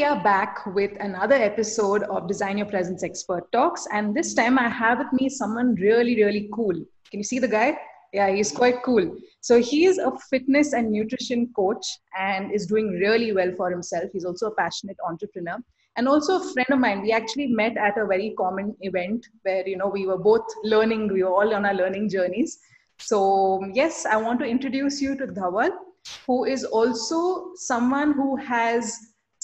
we are back with another episode of Design Your Presence Expert Talks. And this time I have with me someone really, really cool. Can you see the guy? Yeah, he's quite cool. So he is a fitness and nutrition coach and is doing really well for himself. He's also a passionate entrepreneur and also a friend of mine. We actually met at a very common event where, you know, we were both learning, we were all on our learning journeys. So, yes, I want to introduce you to Dhawal, who is also someone who has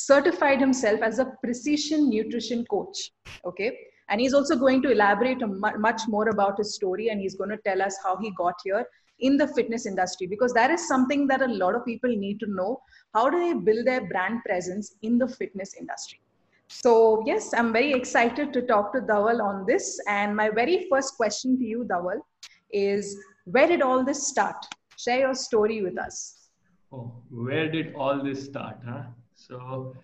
certified himself as a precision nutrition coach. Okay. And he's also going to elaborate much more about his story and he's going to tell us how he got here in the fitness industry because that is something that a lot of people need to know. How do they build their brand presence in the fitness industry? So, yes, I'm very excited to talk to Dhawal on this. And my very first question to you, Dhawal, is where did all this start? Share your story with us. Oh, where did all this start? Huh? So,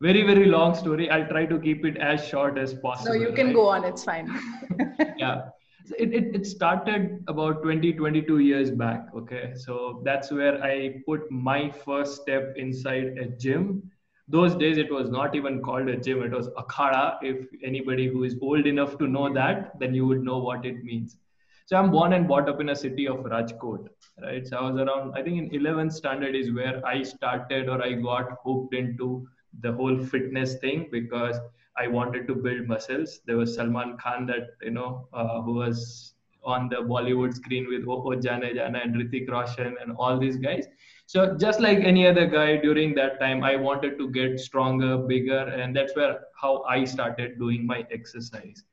very, very long story. I'll try to keep it as short as possible. No, you can right? go on. It's fine. yeah. It, it, it started about 20, 22 years back. Okay. So that's where I put my first step inside a gym. Those days, it was not even called a gym, it was akhada. If anybody who is old enough to know that, then you would know what it means. So I'm born and brought up in a city of Rajkot, right? So I was around, I think in 11th standard is where I started or I got hooked into the whole fitness thing because I wanted to build muscles. There was Salman Khan that, you know, uh, who was on the Bollywood screen with Oho Jaane Jana and Hrithik Roshan and all these guys. So just like any other guy during that time, I wanted to get stronger, bigger, and that's where how I started doing my exercise.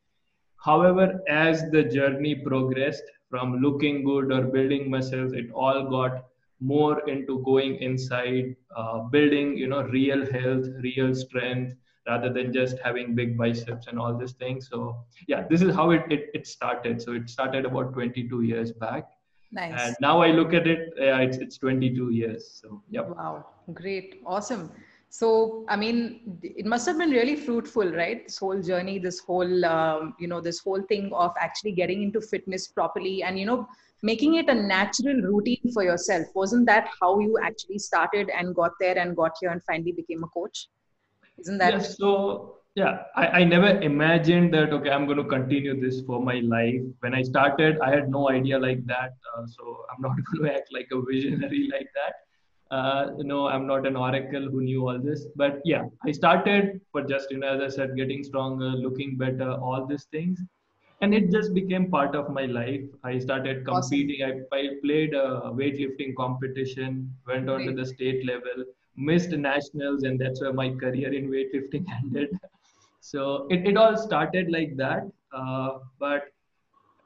However, as the journey progressed from looking good or building muscles, it all got more into going inside, uh, building, you know, real health, real strength, rather than just having big biceps and all these things. So yeah, this is how it, it, it started. So it started about 22 years back. Nice. And now I look at it, yeah, it's, it's 22 years. So yeah. Wow, great, awesome so i mean it must have been really fruitful right? This whole journey this whole um, you know this whole thing of actually getting into fitness properly and you know making it a natural routine for yourself. Wasn't that how you actually started and got there and got here and finally became a coach? Isn't that yeah, so yeah I, I never imagined that okay i'm going to continue this for my life. When i started i had no idea like that uh, so i'm not going to act like a visionary like that uh, you know i'm not an oracle who knew all this but yeah i started for just you know as i said getting stronger looking better all these things. And it just became part of my life. I started competing. Awesome. I, I played a weightlifting competition went on Great. to the state level missed nationals and that's where my career in weightlifting ended. So it, it all started like that uh, but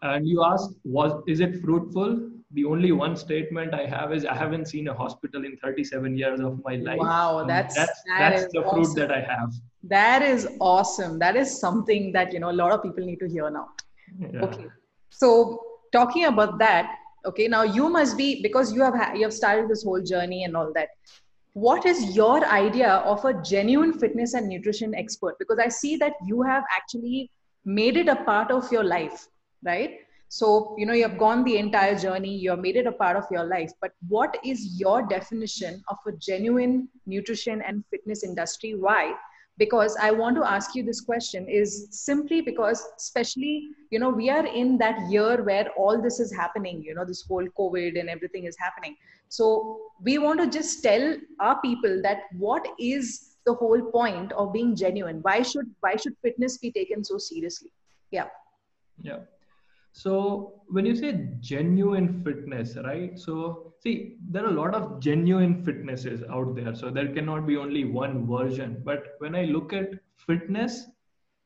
and you asked was is it fruitful the only one statement I have is I haven't seen a hospital in 37 years of my life. Wow, that's that's, that that's the awesome. fruit that I have. That is awesome. That is something that you know a lot of people need to hear now. Yeah. Okay, so talking about that, okay, now you must be because you have you have started this whole journey and all that. What is your idea of a genuine fitness and nutrition expert? Because I see that you have actually made it a part of your life, right? So, you know, you have gone the entire journey, you have made it a part of your life. But what is your definition of a genuine nutrition and fitness industry? Why? Because I want to ask you this question is simply because, especially, you know, we are in that year where all this is happening, you know, this whole COVID and everything is happening. So, we want to just tell our people that what is the whole point of being genuine? Why should why should fitness be taken so seriously? Yeah. Yeah so when you say genuine fitness, right? So see, there are a lot of genuine fitnesses out there. So there cannot be only one version. But when I look at fitness,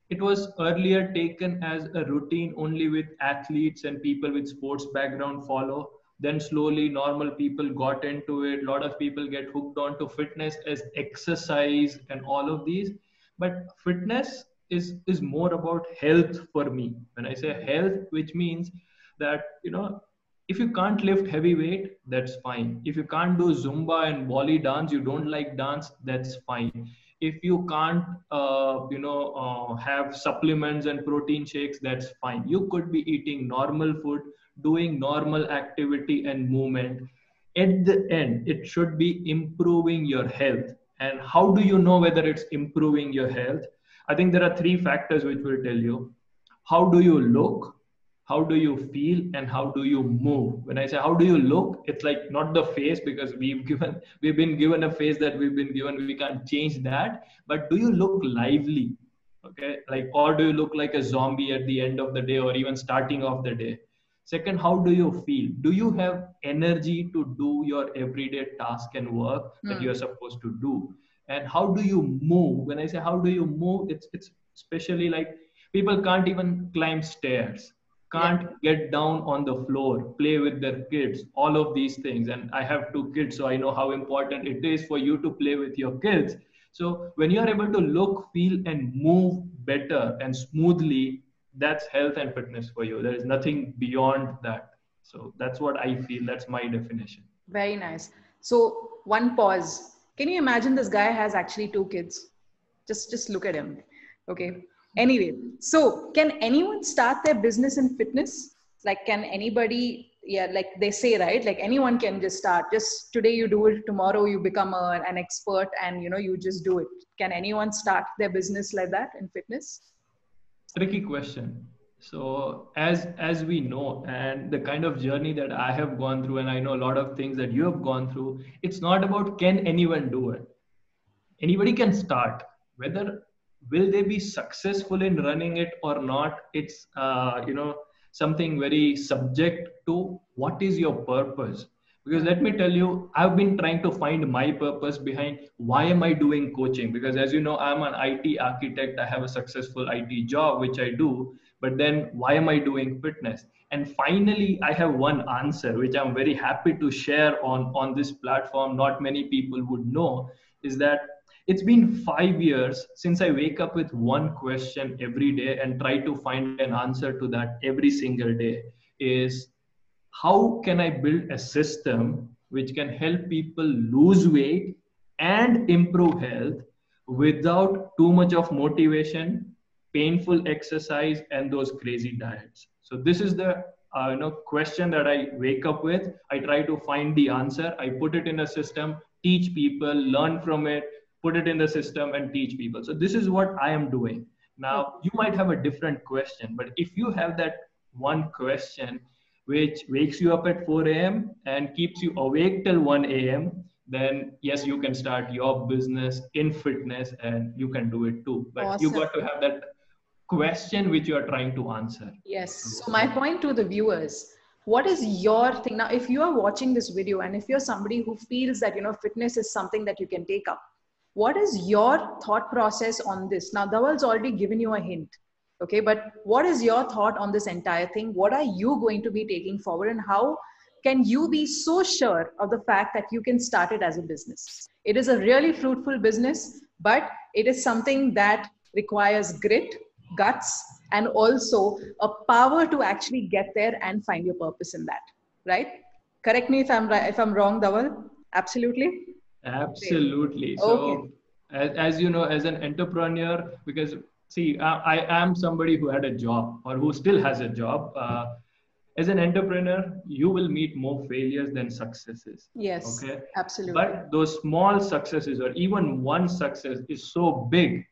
it was earlier taken as a routine only with athletes and people with sports background follow. Then slowly normal people got into it. A lot of people get hooked on to fitness as exercise and all of these. But fitness is is more about health for me. When i say health which means that you know if you can't lift heavy weight that's fine. If you can't do zumba and bolly dance you don't like dance that's fine. If you can't uh, you know uh, have supplements and protein shakes that's fine. You could be eating normal food doing normal activity and movement. At the end it should be improving your health. And how do you know whether it's improving your health i think there are three factors which will tell you. How do you look? How do you feel? And how do you move? When i say how do you look it's like not the face because we've given we've been given a face that we've been given. We can't change that. But do you look lively? Okay? Like or do you look like a zombie at the end of the day or even starting of the day? Second how do you feel? Do you have energy to do your everyday task and work mm. that hmm. you're supposed to do and how do you move when i say how do you move it's it's especially like people can't even climb stairs can't yeah. get down on the floor, play with their kids, all of these things. And I have two kids, so I know how important it is for you to play with your kids. So when you are able to look, feel, and move better and smoothly, that's health and fitness for you. There is nothing beyond that. So that's what I feel. That's my definition. Very nice. So one pause. Can you imagine this guy has actually two kids? Just just look at him. Okay? Anyway so can anyone start their business in fitness? Like can anybody yeah like they say right? Like anyone can just start. Just today you do it tomorrow you become a, an expert and you know you just do it. Can anyone start their business like that in fitness? Tricky question so as as we know and the kind of journey that i have gone through and i know a lot of things that you have gone through it's not about can anyone do it. Anybody can start. Whether will they be successful in running it or not it's uh, you know something very subject to what is your purpose. Because let me tell you i've been trying to find my purpose behind why am i doing coaching? Because as you know i'm an it architect. I have a successful it job which i do but then why am i doing fitness? And finally i have one answer which i'm very happy to share on on this platform not many people would know is that it's been five years since I wake up with one question every day and try to find an answer to that every single day is how can I build a system which can help people lose weight and improve health without too much of motivation, painful exercise, and those crazy diets. So this is the uh, you know question that I wake up with. I try to find the answer. I put it in a system, teach people, learn from it, put it in the system and teach people so this is what i am doing now you might have a different question but if you have that one question which wakes you up at 4 a.m and keeps you awake till 1 a.m then yes you can start your business in fitness and you can do it too but awesome. you got to have that question which you are trying to answer. Yes. So my point to the viewers what is your thing? Now if you are watching this video and if you're somebody who feels that you know fitness is something that you can take up what is your thought process on this? Now Dhaval's already given you a hint okay? But what is your thought on this entire thing? What are you going to be taking forward and how can you be so sure of the fact that you can start it as a business? It is a really fruitful business but it is something that requires grit guts and also a power to actually get there and find your purpose in that right correct me if i'm right if i'm wrong Dhaval absolutely Absolutely. So, okay. as, as you know, as an entrepreneur, because see, I, I, am somebody who had a job or who still has a job. Uh, as an entrepreneur, you will meet more failures than successes. Yes. Okay. Absolutely. But those small successes, or even one success, is so big,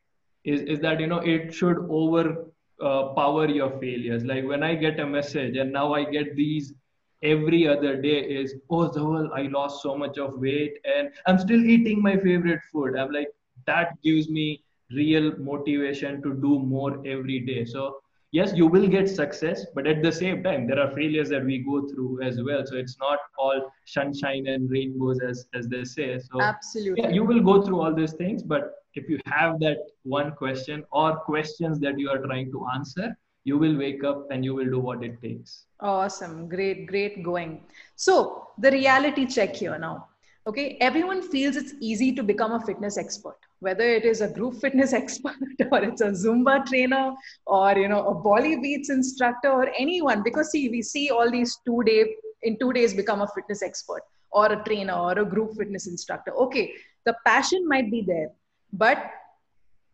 is, is that you know it should over uh, power your failures. Like when I get a message and now I get these every other day is oh Dhaval, I lost so much of weight and I'm still eating my favorite food. I'm like that gives me real motivation to do more every day. So yes, you will get success, but at the same time, there are failures that we go through as well. So it's not all sunshine and rainbows as as they say. So absolutely, yeah, you will go through all these things, but if you have that one question or questions that you are trying to answer, you will wake up and you will do what it takes. Awesome. Great, great going. So, the reality check here now. Okay, everyone feels it's easy to become a fitness expert, whether it is a group fitness expert or it's a Zumba trainer or you know a Bolly Beats instructor or anyone. Because see, we see all these two day in two days become a fitness expert or a trainer or a group fitness instructor. Okay, the passion might be there, but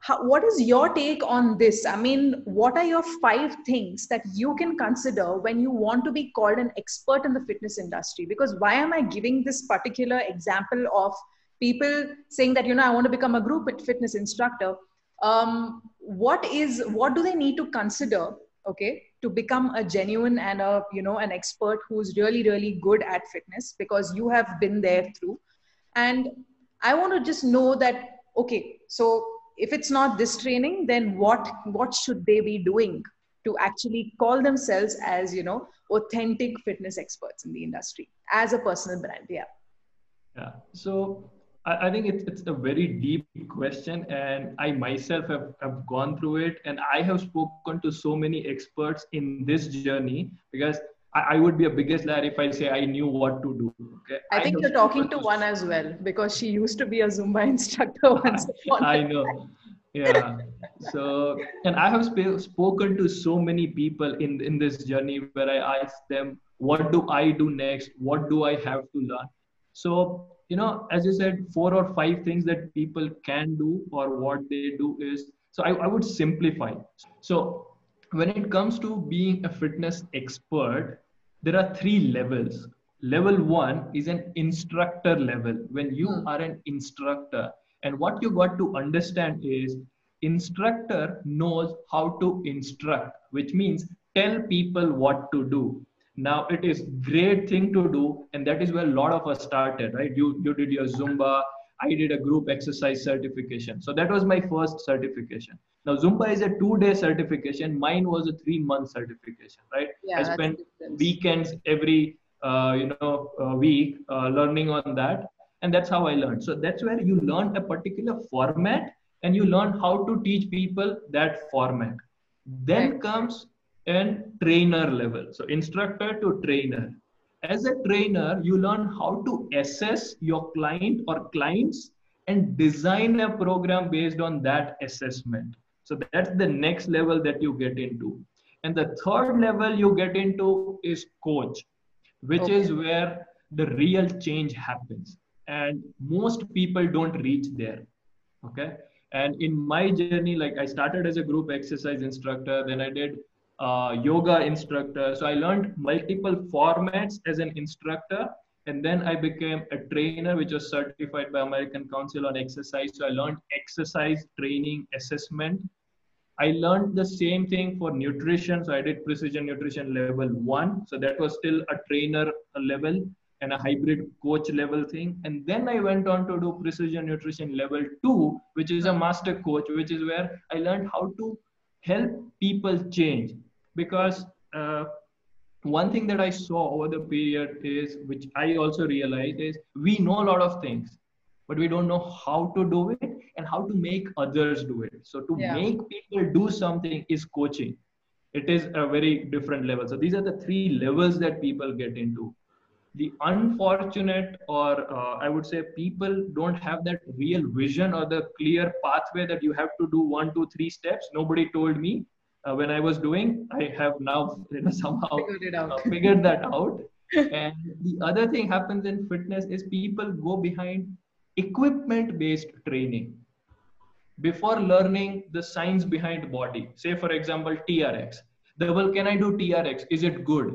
how, what is your take on this? I mean, what are your five things that you can consider when you want to be called an expert in the fitness industry? Because why am I giving this particular example of people saying that you know i want to become a group fitness instructor um, what is what do they need to consider okay to become a genuine and a you know an expert who's really really good at fitness because you have been there through and i want to just know that okay so if it's not this training then what what should they be doing to actually call themselves as you know authentic fitness experts in the industry as a personal brand? Yeah. Yeah. So I, think it's, it's a very deep question and i myself have, have gone through it and i have spoken to so many experts in this journey because I, would be a biggest liar if I say I knew what to do. Okay. I think I you're talking to one as well because she used to be a Zumba instructor once. I know. Yeah. So, and I have sp- spoken to so many people in in this journey where I ask them, "What do I do next? What do I have to learn?" So, you know, as you said, four or five things that people can do or what they do is. So, I, I would simplify. So, when it comes to being a fitness expert, there are three levels. Level one is an instructor level. When you hmm. are an instructor, and what you got to understand is instructor knows how to instruct, which means tell people what to do. Now it is great thing to do, and that is where a lot of us started, right? You you did your Zumba, I did a group exercise certification. So that was my first certification. Now Zumba is a two-day certification. Mine was a three-month certification, right? Yeah, I spent weekends every uh, you know uh, week uh, learning on that, and that's how I learned. So that's where you learn a particular format and you learn how to teach people that format. Then right. comes an trainer level. So instructor to trainer. As a trainer, you learn how to assess your client or clients and design a program based on that assessment so that's the next level that you get into. And the third level you get into is coach, which okay. is where the real change happens. And most people don't reach there. Okay. And in my journey, like I started as a group exercise instructor, then I did uh, yoga instructor. So I learned multiple formats as an instructor. And then I became a trainer, which was certified by American Council on Exercise. So I learned exercise training assessment I learned the same thing for nutrition. So I did precision nutrition level one. So that was still a trainer level and a hybrid coach level thing. And then I went on to do precision nutrition level two, which is a master coach, which is where I learned how to help people change. Because uh, one thing that I saw over the period is, which I also realized, is we know a lot of things, but we don't know how to do it and how to make others do it. So to yeah. make people do something is coaching. It is a very different level. So these are the three levels that people get into. The unfortunate, or uh, I would say, people don't have that real vision or the clear pathway that you have to do one, two, three steps. Nobody told me uh, when I was doing. I have now you know, somehow figured, uh, figured that out. and the other thing happens in fitness is people go behind equipment based training before learning the science behind body say for example trx the well can i do trx is it good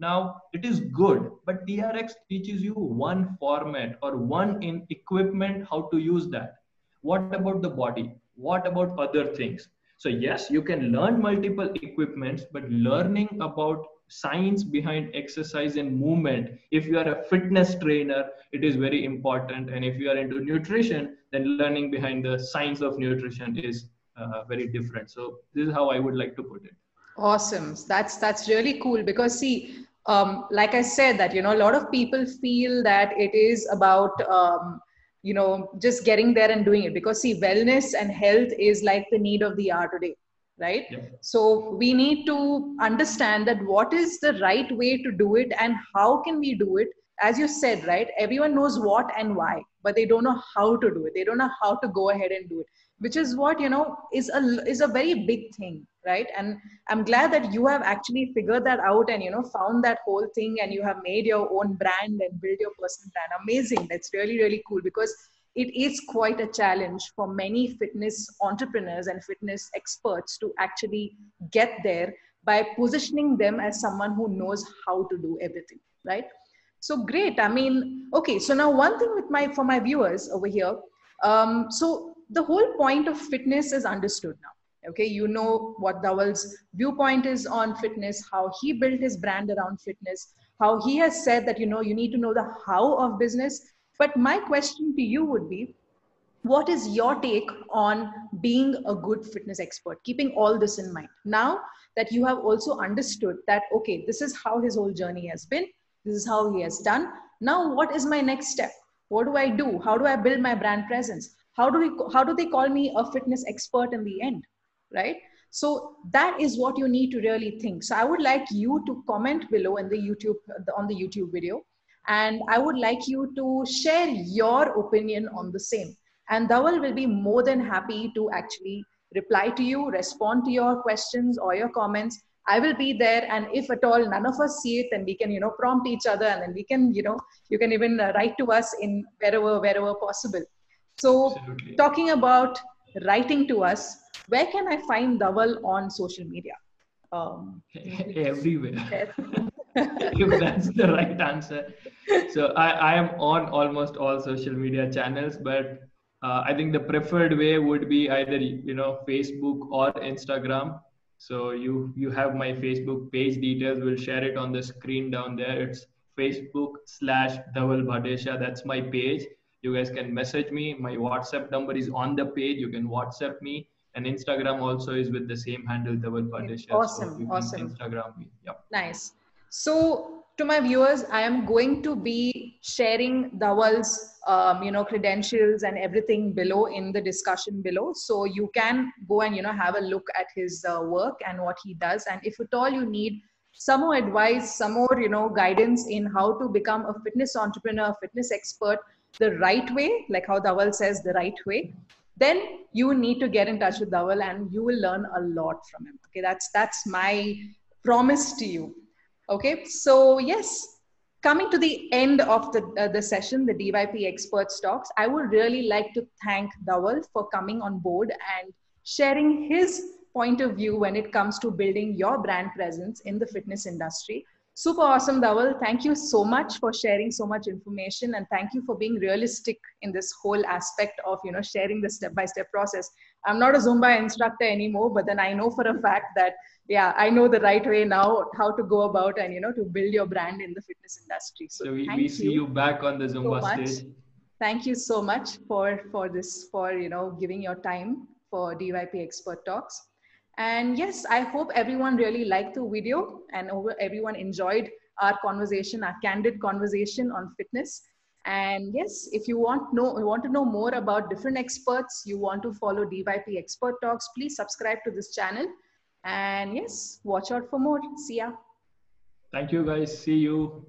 now it is good but trx teaches you one format or one in equipment how to use that. What about the body? What about other things? So yes you can learn multiple equipments but learning about science behind exercise and movement if you are a fitness trainer it is very important. And if you are into nutrition then learning behind the science of nutrition is uh, very different. So this is how i would like to put it. Awesome. That's that's really cool because see um, like i said that you know a lot of people feel that it is about um, you know just getting there and doing it. Because see wellness and health is like the need of the hour today right? Yeah. so we need to understand that what is the right way to do it and how can we do it? As you said right everyone knows what and why but they don't know how to do it. They don't know how to go ahead and do it which is what you know is a is a very big thing right and i'm glad that you have actually figured that out and you know found that whole thing and you have made your own brand and build your personal brand amazing that's really really cool because it is quite a challenge for many fitness entrepreneurs and fitness experts to actually get there by positioning them as someone who knows how to do everything right So great. I mean, okay. So now one thing with my for my viewers over here. Um, so the whole point of fitness is understood now. Okay, you know what Dhaval's viewpoint is on fitness, how he built his brand around fitness, how he has said that you know you need to know the how of business. But my question to you would be, what is your take on being a good fitness expert? Keeping all this in mind. Now that you have also understood that okay this is how his whole journey has been this is how he has done. Now what is my next step? What do i do? How do i build my brand presence? How do we how do they call me a fitness expert in the end right so that is what you need to really think so i would like you to comment below in the youtube on the youtube video and i would like you to share your opinion on the same and Dhaval will be more than happy to actually reply to you, respond to your questions or your comments. I will be there. And if at all none of us see it, then we can, you know, prompt each other and then we can, you know, you can even write to us in wherever, wherever possible. So Absolutely. talking about writing to us, where can I find Dhaval on social media? Um, Everywhere. if that's the right answer. So I, I am on almost all social media channels, but uh, i think the preferred way would be either you know facebook or instagram so you you have my facebook page details we'll share it on the screen down there it's facebook slash dhaval bhadesha that's my page you guys can message me. My whatsapp number is on the page. You can whatsapp me. And instagram also is with the same handle dhaval bhadesha awesome so awesome. Instagram me. Yep. Nice. So to my viewers, I am going to be sharing Dhaval's, um, you know, credentials and everything below in the discussion below. So you can go and, you know, have a look at his uh, work and what he does. And if at all you need some more advice, some more, you know, guidance in how to become a fitness entrepreneur, fitness expert the right way, like how Dhaval says the right way, then you need to get in touch with Dhaval and you will learn a lot from him. Okay, that's that's my promise to you Okay, so yes, coming to the end of the, uh, the session, the DYP Experts Talks, I would really like to thank Dhaval for coming on board and sharing his point of view when it comes to building your brand presence in the fitness industry. Super awesome, Dhaval. Thank you so much for sharing so much information and thank you for being realistic in this whole aspect of, you know, sharing the step-by-step process. I'm not a Zumba instructor anymore, but then I know for a fact that yeah i know the right way now how to go about and you know to build your brand in the fitness industry so, so we, we see you. you. back on the zumba so stage thank you so much for for this for you know giving your time for dyp expert talks and yes i hope everyone really liked the video and everyone enjoyed our conversation our candid conversation on fitness and yes if you want know want to know more about different experts you want to follow dyp expert talks please subscribe to this channel and yes, watch out for more. See ya. Thank you, guys. See you.